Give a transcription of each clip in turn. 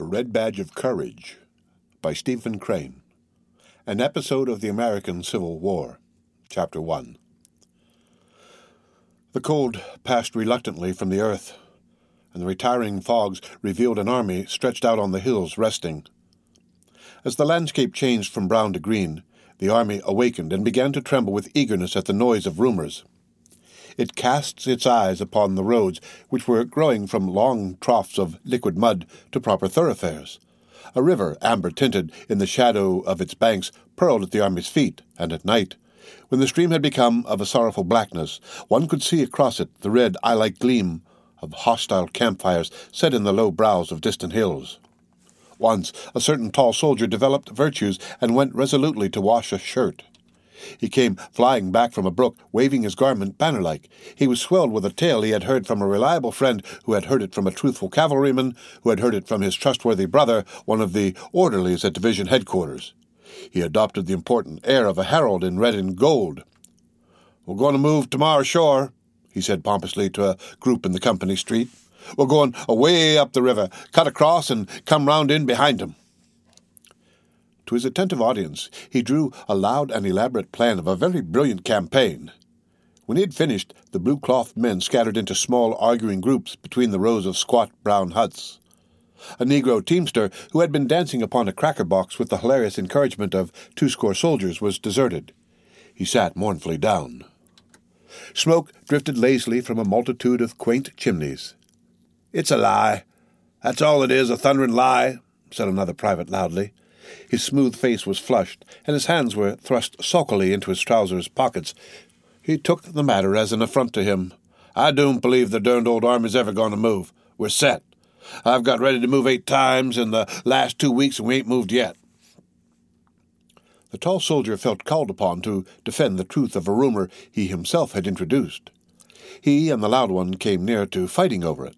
The Red Badge of Courage by Stephen Crane. An episode of the American Civil War. Chapter 1. The cold passed reluctantly from the earth, and the retiring fogs revealed an army stretched out on the hills resting. As the landscape changed from brown to green, the army awakened and began to tremble with eagerness at the noise of rumors. It casts its eyes upon the roads, which were growing from long troughs of liquid mud to proper thoroughfares. A river, amber tinted in the shadow of its banks, purled at the army's feet, and at night, when the stream had become of a sorrowful blackness, one could see across it the red eye like gleam of hostile campfires set in the low brows of distant hills. Once a certain tall soldier developed virtues and went resolutely to wash a shirt. He came flying back from a brook, waving his garment banner like. He was swelled with a tale he had heard from a reliable friend who had heard it from a truthful cavalryman who had heard it from his trustworthy brother, one of the orderlies at division headquarters. He adopted the important air of a herald in red and gold. We're going to move tomorrow shore, he said pompously to a group in the company street. We're going away up the river, cut across, and come round in behind 'em. To his attentive audience, he drew a loud and elaborate plan of a very brilliant campaign. When he had finished, the blue clothed men scattered into small arguing groups between the rows of squat brown huts. A Negro teamster who had been dancing upon a cracker box with the hilarious encouragement of two score soldiers was deserted. He sat mournfully down. Smoke drifted lazily from a multitude of quaint chimneys. It's a lie. That's all it is, a thundering lie, said another private loudly. His smooth face was flushed, and his hands were thrust sulkily into his trousers pockets. He took the matter as an affront to him. I don't believe the derned old army's ever going to move. We're set. I've got ready to move eight times in the last two weeks, and we ain't moved yet. The tall soldier felt called upon to defend the truth of a rumor he himself had introduced. He and the loud one came near to fighting over it.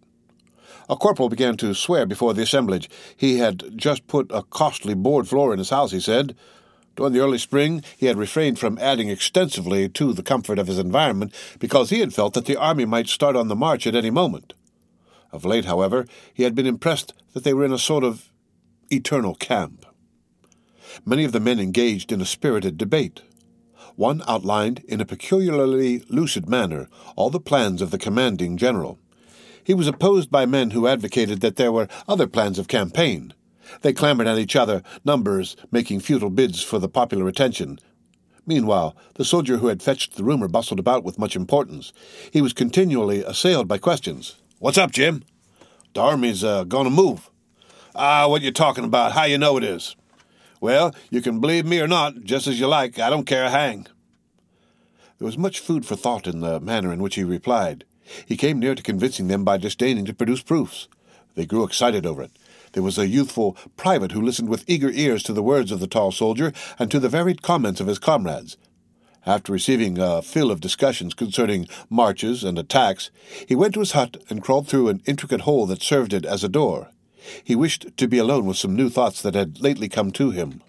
A corporal began to swear before the assemblage. He had just put a costly board floor in his house, he said. During the early spring, he had refrained from adding extensively to the comfort of his environment because he had felt that the army might start on the march at any moment. Of late, however, he had been impressed that they were in a sort of eternal camp. Many of the men engaged in a spirited debate. One outlined in a peculiarly lucid manner all the plans of the commanding general. He was opposed by men who advocated that there were other plans of campaign. They clamored at each other, numbers making futile bids for the popular attention. Meanwhile, the soldier who had fetched the rumor bustled about with much importance. He was continually assailed by questions. What's up, Jim? The army's uh, to move. Ah, what you talking about? How you know it is? Well, you can believe me or not, just as you like. I don't care a hang. There was much food for thought in the manner in which he replied. He came near to convincing them by disdaining to produce proofs. They grew excited over it. There was a youthful private who listened with eager ears to the words of the tall soldier and to the varied comments of his comrades. After receiving a fill of discussions concerning marches and attacks, he went to his hut and crawled through an intricate hole that served it as a door. He wished to be alone with some new thoughts that had lately come to him.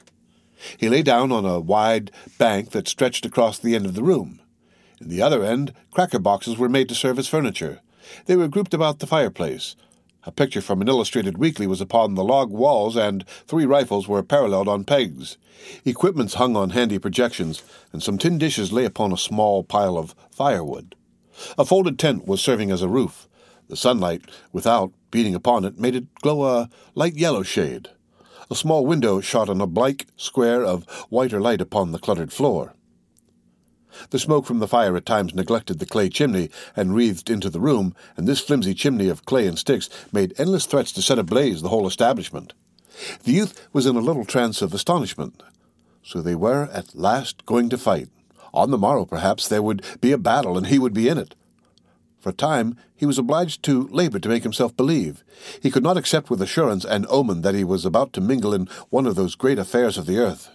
He lay down on a wide bank that stretched across the end of the room. In the other end, cracker boxes were made to serve as furniture. They were grouped about the fireplace. A picture from an illustrated weekly was upon the log walls, and three rifles were paralleled on pegs. Equipments hung on handy projections, and some tin dishes lay upon a small pile of firewood. A folded tent was serving as a roof. The sunlight without, beating upon it, made it glow a light yellow shade. A small window shot an oblique square of whiter light upon the cluttered floor. The smoke from the fire at times neglected the clay chimney and wreathed into the room, and this flimsy chimney of clay and sticks made endless threats to set ablaze the whole establishment. The youth was in a little trance of astonishment. So they were at last going to fight. On the morrow, perhaps, there would be a battle, and he would be in it. For a time, he was obliged to labor to make himself believe. He could not accept with assurance an omen that he was about to mingle in one of those great affairs of the earth.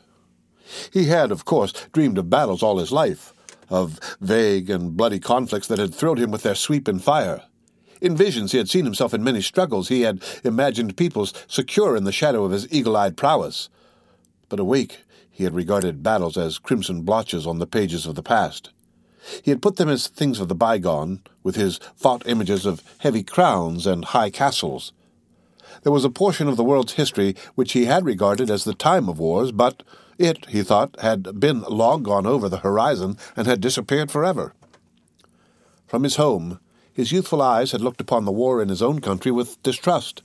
He had, of course, dreamed of battles all his life, of vague and bloody conflicts that had thrilled him with their sweep and fire. In visions he had seen himself in many struggles, he had imagined peoples secure in the shadow of his eagle-eyed prowess. But awake, he had regarded battles as crimson blotches on the pages of the past. He had put them as things of the bygone, with his thought images of heavy crowns and high castles. There was a portion of the world's history which he had regarded as the time of wars, but it, he thought, had been long gone over the horizon and had disappeared forever. From his home, his youthful eyes had looked upon the war in his own country with distrust.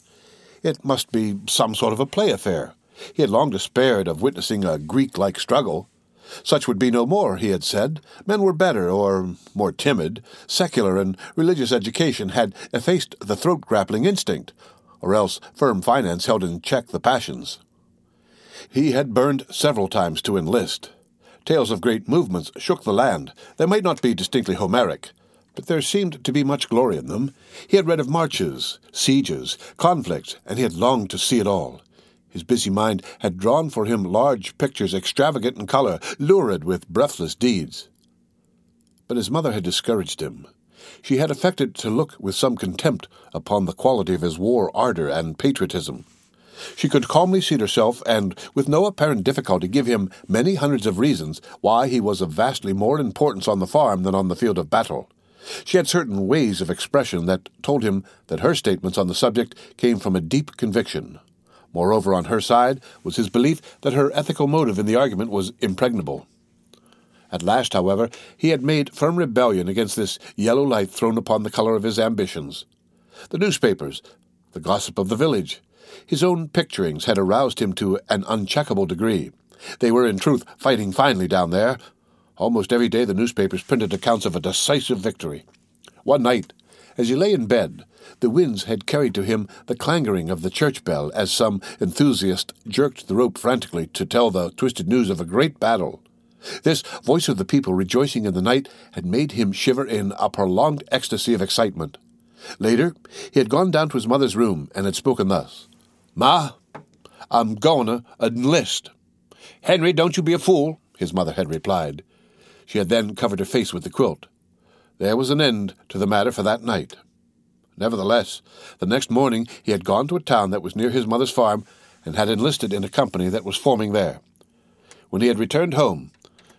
It must be some sort of a play affair. He had long despaired of witnessing a Greek like struggle. Such would be no more, he had said. Men were better, or more timid. Secular and religious education had effaced the throat grappling instinct, or else firm finance held in check the passions. He had burned several times to enlist. Tales of great movements shook the land. They might not be distinctly Homeric, but there seemed to be much glory in them. He had read of marches, sieges, conflicts, and he had longed to see it all. His busy mind had drawn for him large pictures extravagant in color, lurid with breathless deeds. But his mother had discouraged him. She had affected to look with some contempt upon the quality of his war ardor and patriotism. She could calmly seat herself and, with no apparent difficulty, give him many hundreds of reasons why he was of vastly more importance on the farm than on the field of battle. She had certain ways of expression that told him that her statements on the subject came from a deep conviction. Moreover, on her side was his belief that her ethical motive in the argument was impregnable. At last, however, he had made firm rebellion against this yellow light thrown upon the color of his ambitions. The newspapers, the gossip of the village, his own picturings had aroused him to an uncheckable degree. They were, in truth, fighting finely down there. Almost every day the newspapers printed accounts of a decisive victory. One night, as he lay in bed, the winds had carried to him the clangoring of the church bell as some enthusiast jerked the rope frantically to tell the twisted news of a great battle. This voice of the people rejoicing in the night had made him shiver in a prolonged ecstasy of excitement. Later, he had gone down to his mother's room and had spoken thus Ma, I'm to enlist. Henry, don't you be a fool, his mother had replied. She had then covered her face with the quilt. There was an end to the matter for that night. Nevertheless, the next morning he had gone to a town that was near his mother's farm and had enlisted in a company that was forming there. When he had returned home,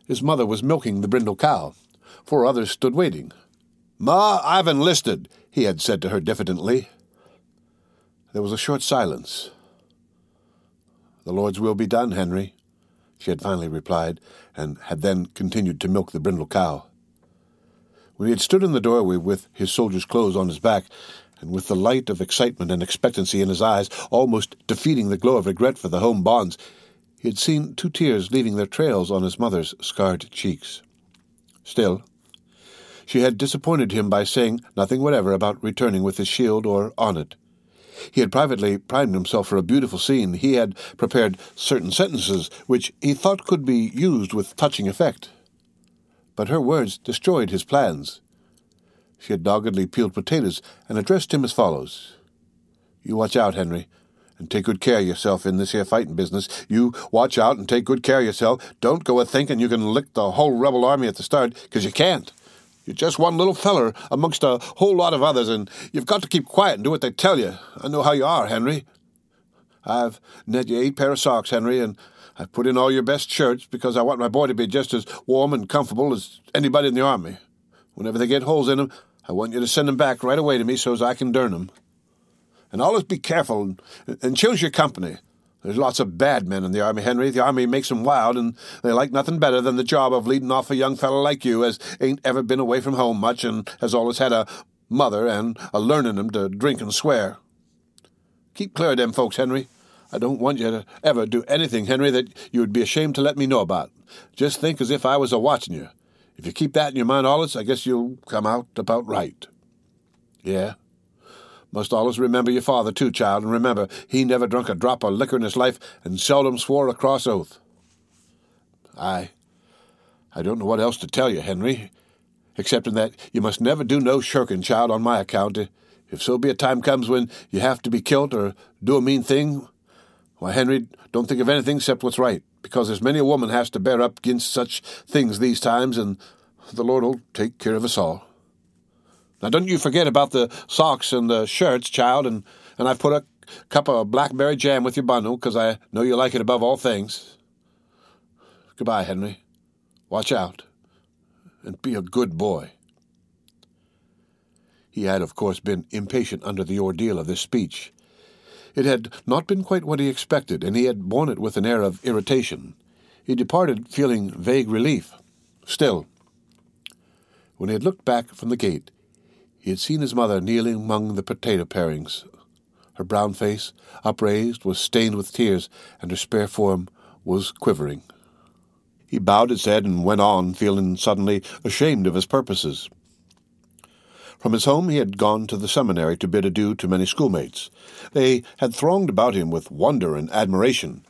his mother was milking the brindle cow. Four others stood waiting. Ma, I've enlisted, he had said to her diffidently. There was a short silence. The Lord's will be done, Henry, she had finally replied, and had then continued to milk the brindle cow. When he had stood in the doorway with his soldier's clothes on his back, and with the light of excitement and expectancy in his eyes almost defeating the glow of regret for the home bonds, he had seen two tears leaving their trails on his mother's scarred cheeks. Still, she had disappointed him by saying nothing whatever about returning with his shield or on it. He had privately primed himself for a beautiful scene. He had prepared certain sentences which he thought could be used with touching effect. But her words destroyed his plans. She had doggedly peeled potatoes and addressed him as follows You watch out, Henry and take good care of yourself in this here fighting business. You watch out and take good care of yourself. Don't go a thinking you can lick the whole rebel army at the start, 'cause you can't. You're just one little feller amongst a whole lot of others, and you've got to keep quiet and do what they tell you. I know how you are, Henry. I've knit you eight pair of socks, Henry, and I've put in all your best shirts because I want my boy to be just as warm and comfortable as anybody in the army. Whenever they get holes in 'em, I want you to send 'em back right away to me so's I can darn 'em. And always be careful and, and choose your company. There's lots of bad men in the Army, Henry. The Army makes 'em wild, and they like nothing better than the job of leading off a young fellow like you as ain't ever been away from home much and has always had a mother and a learning 'em to drink and swear. Keep clear of them folks, Henry. I don't want you to ever do anything, Henry, that you would be ashamed to let me know about. Just think as if I was a watching you. If you keep that in your mind allus, I guess you'll come out about right. Yeah, must always remember your father, too, child, and remember he never drunk a drop of liquor in his life and seldom swore a cross oath. I. I don't know what else to tell you, Henry, excepting that you must never do no shirking, child, on my account. If so be a time comes when you have to be killed or do a mean thing, why, Henry, don't think of anything except what's right, because there's many a woman has to bear up against such things these times, and the Lord'll take care of us all. Now, don't you forget about the socks and the shirts, child, and, and I've put a cup of blackberry jam with your bundle, 'cause I know you like it above all things. Goodbye, Henry. Watch out, and be a good boy. He had, of course, been impatient under the ordeal of this speech. It had not been quite what he expected, and he had borne it with an air of irritation. He departed feeling vague relief. Still, when he had looked back from the gate, he had seen his mother kneeling among the potato parings. Her brown face, upraised, was stained with tears, and her spare form was quivering. He bowed his head and went on, feeling suddenly ashamed of his purposes. From his home he had gone to the seminary to bid adieu to many schoolmates. They had thronged about him with wonder and admiration.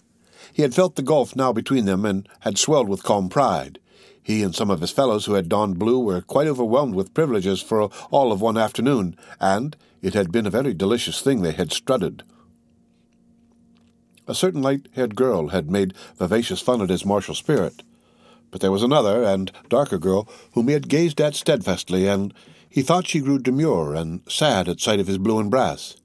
He had felt the gulf now between them and had swelled with calm pride. He and some of his fellows who had donned blue were quite overwhelmed with privileges for all of one afternoon, and it had been a very delicious thing they had strutted. A certain light-haired girl had made vivacious fun at his martial spirit, but there was another and darker girl whom he had gazed at steadfastly, and he thought she grew demure and sad at sight of his blue and brass.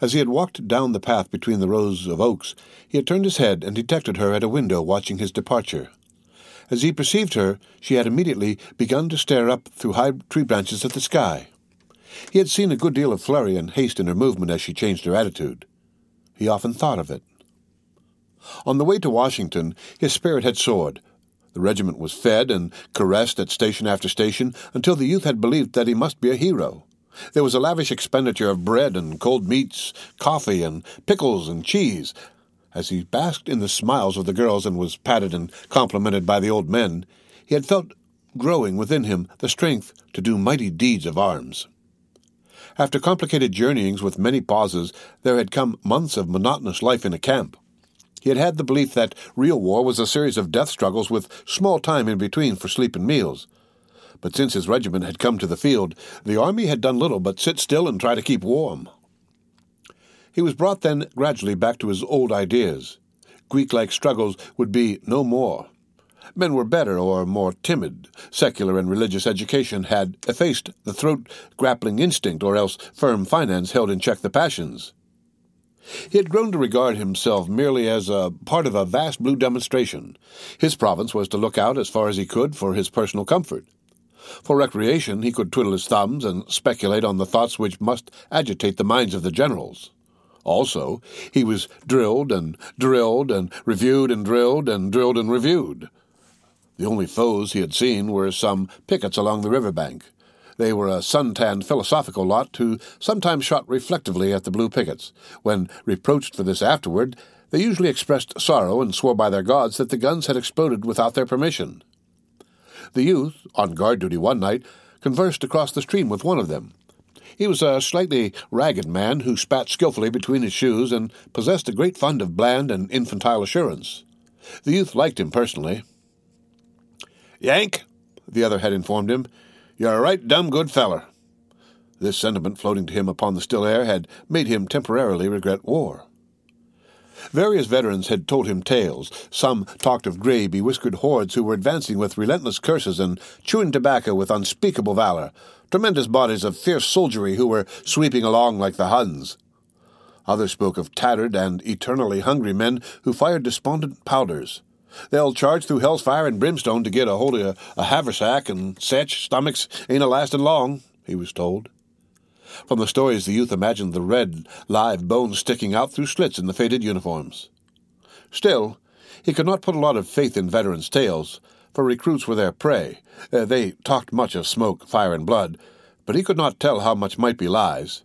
As he had walked down the path between the rows of oaks, he had turned his head and detected her at a window watching his departure. As he perceived her, she had immediately begun to stare up through high tree branches at the sky. He had seen a good deal of flurry and haste in her movement as she changed her attitude. He often thought of it. On the way to Washington, his spirit had soared. The regiment was fed and caressed at station after station until the youth had believed that he must be a hero. There was a lavish expenditure of bread and cold meats, coffee and pickles and cheese, as he basked in the smiles of the girls and was patted and complimented by the old men, he had felt growing within him the strength to do mighty deeds of arms. After complicated journeyings with many pauses, there had come months of monotonous life in a camp. He had had the belief that real war was a series of death struggles with small time in between for sleep and meals. But since his regiment had come to the field, the army had done little but sit still and try to keep warm. He was brought then gradually back to his old ideas. Greek like struggles would be no more. Men were better or more timid. Secular and religious education had effaced the throat grappling instinct, or else firm finance held in check the passions. He had grown to regard himself merely as a part of a vast blue demonstration. His province was to look out as far as he could for his personal comfort. For recreation, he could twiddle his thumbs and speculate on the thoughts which must agitate the minds of the generals. Also, he was drilled and drilled and reviewed and drilled and drilled and reviewed. The only foes he had seen were some pickets along the river bank. They were a sun-tanned philosophical lot who sometimes shot reflectively at the blue pickets. When reproached for this afterward, they usually expressed sorrow and swore by their gods that the guns had exploded without their permission. The youth, on guard duty one night, conversed across the stream with one of them. He was a slightly ragged man who spat skilfully between his shoes and possessed a great fund of bland and infantile assurance. The youth liked him personally. Yank, the other had informed him, you're a right dumb good feller. This sentiment floating to him upon the still air had made him temporarily regret war. Various veterans had told him tales. Some talked of grey, bewhiskered hordes who were advancing with relentless curses and chewing tobacco with unspeakable valor, tremendous bodies of fierce soldiery who were sweeping along like the Huns. Others spoke of tattered and eternally hungry men who fired despondent powders. They'll charge through hell's fire and brimstone to get a hold of a, a haversack, and such stomachs ain't a lasting long, he was told. From the stories, the youth imagined the red, live bones sticking out through slits in the faded uniforms. Still, he could not put a lot of faith in veterans' tales, for recruits were their prey. Uh, they talked much of smoke, fire, and blood, but he could not tell how much might be lies.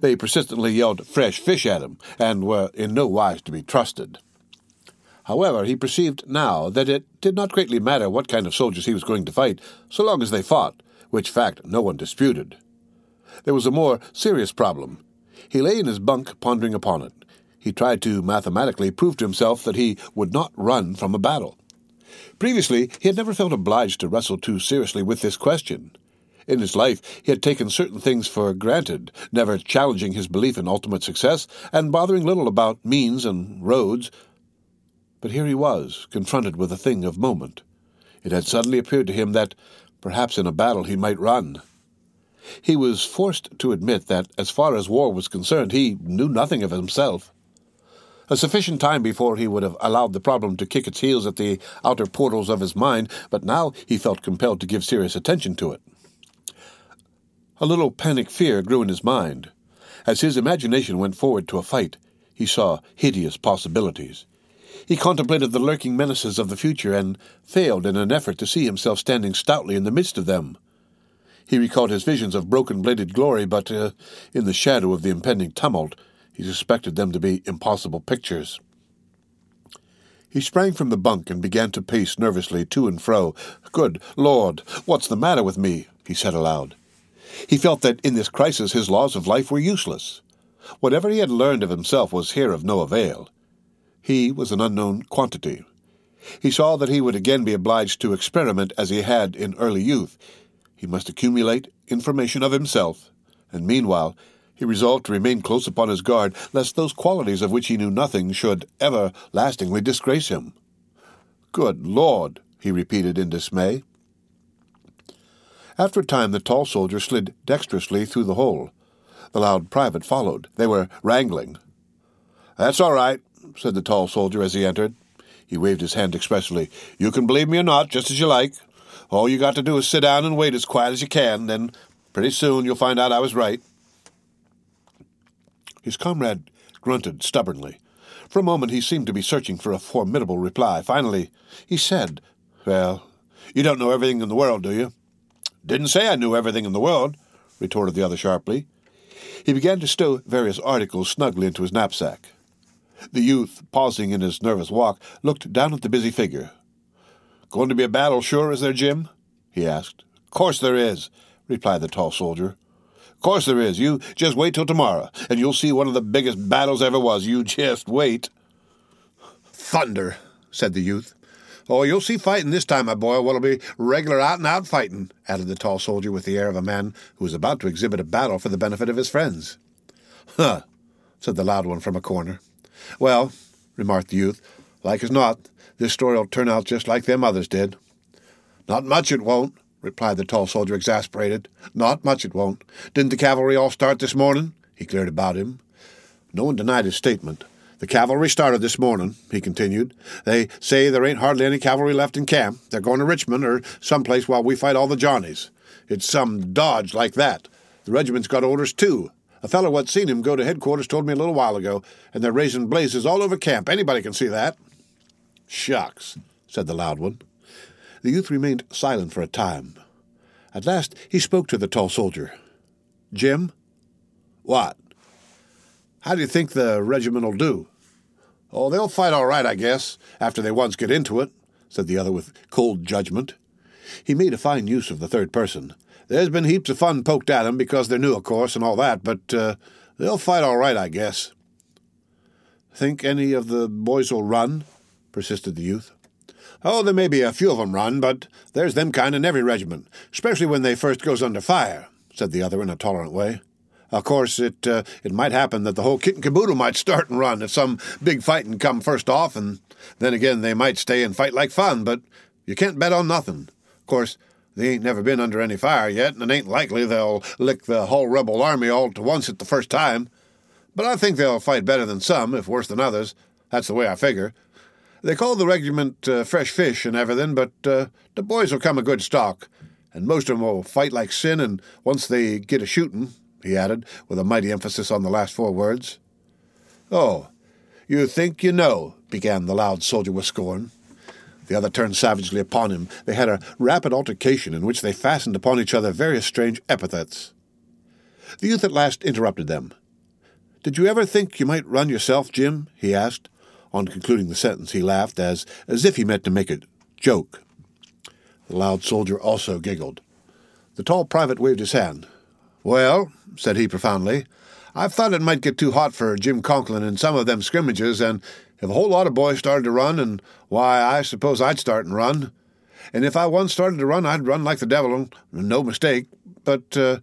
They persistently yelled fresh fish at him, and were in no wise to be trusted. However, he perceived now that it did not greatly matter what kind of soldiers he was going to fight, so long as they fought, which fact no one disputed. There was a more serious problem. He lay in his bunk pondering upon it. He tried to mathematically prove to himself that he would not run from a battle. Previously, he had never felt obliged to wrestle too seriously with this question. In his life, he had taken certain things for granted, never challenging his belief in ultimate success, and bothering little about means and roads. But here he was, confronted with a thing of moment. It had suddenly appeared to him that, perhaps in a battle, he might run. He was forced to admit that, as far as war was concerned, he knew nothing of himself a sufficient time before he would have allowed the problem to kick its heels at the outer portals of his mind, but now he felt compelled to give serious attention to it. A little panic fear grew in his mind. As his imagination went forward to a fight, He saw hideous possibilities. He contemplated the lurking menaces of the future and failed in an effort to see himself standing stoutly in the midst of them. He recalled his visions of broken bladed glory, but uh, in the shadow of the impending tumult, he suspected them to be impossible pictures. He sprang from the bunk and began to pace nervously to and fro. Good Lord, what's the matter with me? he said aloud. He felt that in this crisis his laws of life were useless. Whatever he had learned of himself was here of no avail. He was an unknown quantity. He saw that he would again be obliged to experiment as he had in early youth. He must accumulate information of himself, and meanwhile he resolved to remain close upon his guard, lest those qualities of which he knew nothing should everlastingly disgrace him. Good Lord! he repeated in dismay. After a time, the tall soldier slid dexterously through the hole. The loud private followed. They were wrangling. That's all right, said the tall soldier as he entered. He waved his hand expressively. You can believe me or not, just as you like. All you got to do is sit down and wait as quiet as you can, then pretty soon you'll find out I was right. His comrade grunted stubbornly. For a moment he seemed to be searching for a formidable reply. Finally, he said, Well, you don't know everything in the world, do you? Didn't say I knew everything in the world, retorted the other sharply. He began to stow various articles snugly into his knapsack. The youth, pausing in his nervous walk, looked down at the busy figure. Going to be a battle, sure, is there, Jim? he asked. Course there is, replied the tall soldier. Course there is. You just wait till tomorrow, and you'll see one of the biggest battles ever was. You just wait. Thunder, said the youth. Oh, you'll see fighting this time, my boy. What'll be regular out and out fighting, added the tall soldier with the air of a man who was about to exhibit a battle for the benefit of his friends. Huh, said the loud one from a corner. Well, remarked the youth, like as not, this story'll turn out just like them others did. Not much it won't, replied the tall soldier, exasperated. Not much it won't. Didn't the cavalry all start this morning? He glared about him. No one denied his statement. The cavalry started this morning, he continued. They say there ain't hardly any cavalry left in camp. They're going to Richmond or some place while we fight all the Johnnies. It's some dodge like that. The regiment's got orders, too. A fellow what seen him go to headquarters told me a little while ago, and they're raising blazes all over camp. Anybody can see that. Shucks, said the loud one. The youth remained silent for a time. At last he spoke to the tall soldier. Jim? What? How do you think the regiment'll do? Oh, they'll fight all right, I guess, after they once get into it, said the other with cold judgment. He made a fine use of the third person. There's been heaps of fun poked at 'em because they're new, of course, and all that, but uh, they'll fight all right, I guess. Think any of the boys will run? Persisted the youth. Oh, there may be a few of 'em run, but there's them kind in every regiment, especially when they first goes under fire, said the other in a tolerant way. Of course, it uh, it might happen that the whole kit and caboodle might start and run if some big fighting come first off, and then again they might stay and fight like fun, but you can't bet on nothing. Of course, they ain't never been under any fire yet, and it ain't likely they'll lick the whole rebel army all to once at the first time. But I think they'll fight better than some, if worse than others. That's the way I figure. They call the regiment uh, fresh fish and everything, but uh, the boys will come a good stock, and most of 'em will fight like sin, and once they get a shootin', he added, with a mighty emphasis on the last four words. Oh, you think you know, began the loud soldier with scorn. The other turned savagely upon him. They had a rapid altercation in which they fastened upon each other various strange epithets. The youth at last interrupted them. Did you ever think you might run yourself, Jim? he asked. On concluding the sentence, he laughed, as, as if he meant to make a joke. The loud soldier also giggled. The tall private waved his hand. Well, said he profoundly, I've thought it might get too hot for Jim Conklin in some of them scrimmages, and if a whole lot of boys started to run, and why, I suppose I'd start and run. And if I once started to run, I'd run like the devil, no mistake. But uh,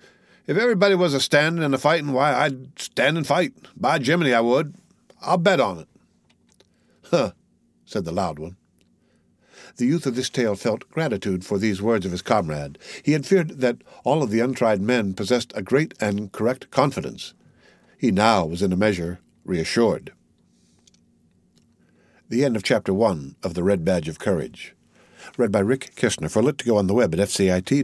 if everybody was a standing and a fighting, why, I'd stand and fight. By Jiminy, I would. I'll bet on it. Huh, said the loud one. The youth of this tale felt gratitude for these words of his comrade. He had feared that all of the untried men possessed a great and correct confidence. He now was in a measure reassured. The end of chapter one of The Red Badge of Courage. Read by Rick Kistner for Lit2Go on the web at fcit.usf.edu.